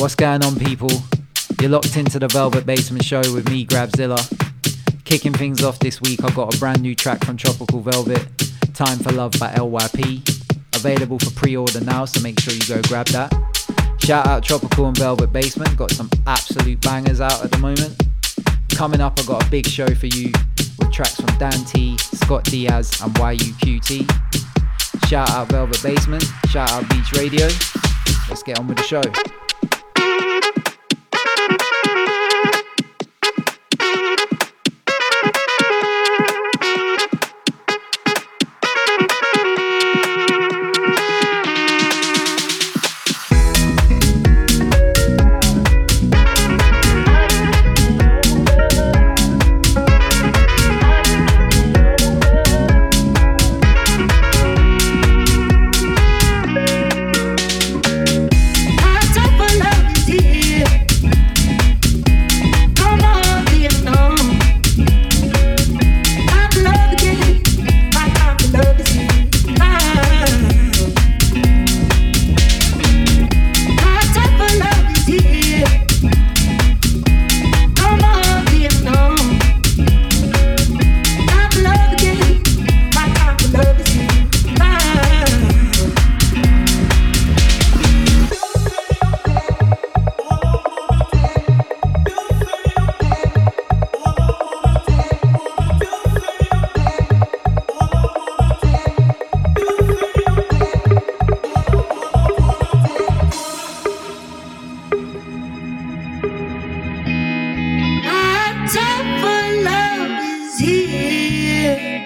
What's going on, people? You're locked into the Velvet Basement Show with me, Grabzilla. Kicking things off this week, I've got a brand new track from Tropical Velvet, Time for Love by LYP. Available for pre order now, so make sure you go grab that. Shout out Tropical and Velvet Basement, got some absolute bangers out at the moment. Coming up, I've got a big show for you with tracks from Dan T, Scott Diaz, and YUQT. Shout out Velvet Basement, shout out Beach Radio. Let's get on with the show. yeah.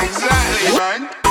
Exactly, man.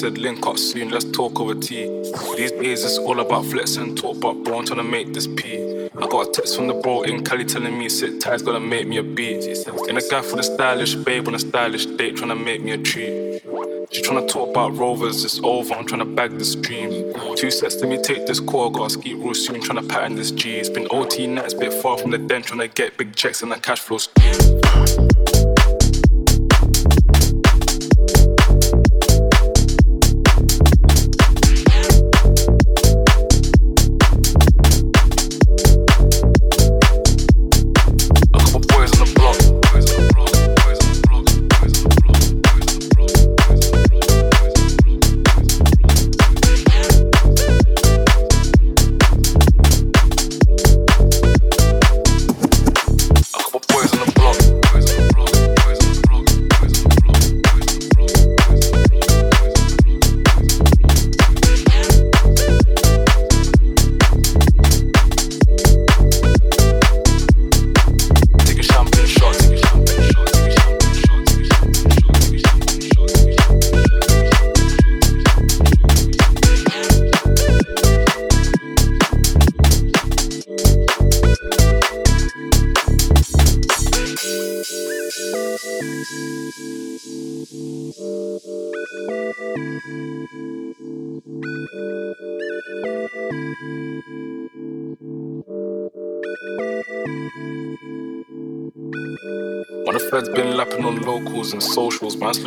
Said link up soon, let's talk over tea. These days it's all about flex and talk, but bro, I'm trying to make this P. I got a text from the bro in Cali telling me sit tight's gonna make me a beat. And a guy for the stylish babe on a stylish date trying to make me a treat. She trying to talk about rovers, it's over, I'm trying to bag this dream. Two sets, let me take this call, got a ski real soon, trying to pattern this G. It's been OT nights, bit far from the den, trying to get big checks and a cash flow.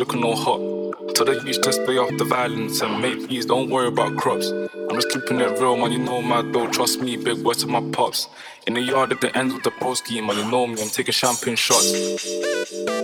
Looking all hot. Tell the youth to stay off the violence and make peace, don't worry about crops. I'm just keeping it real, man, you know my dough, trust me, big words to my pops. In the yard at the end of the pro scheme, man, you know me, I'm taking champagne shots.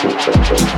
Thank you.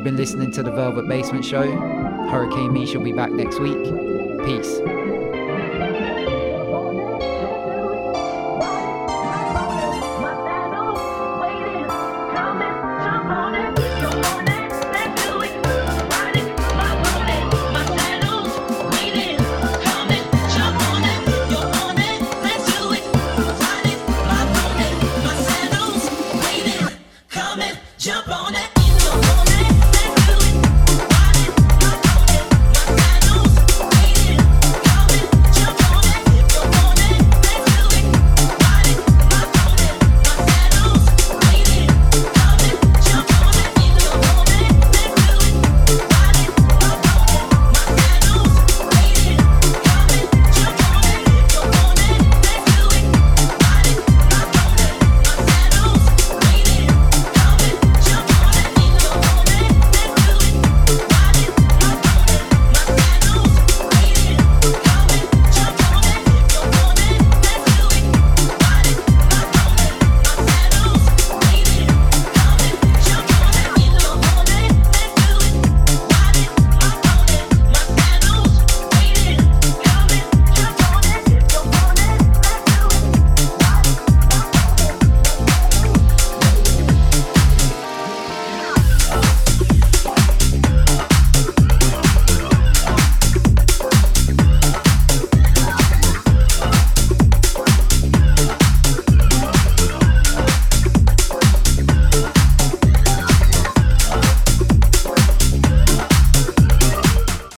You've been listening to the Velvet Basement Show. Hurricane Me shall be back next week. Peace.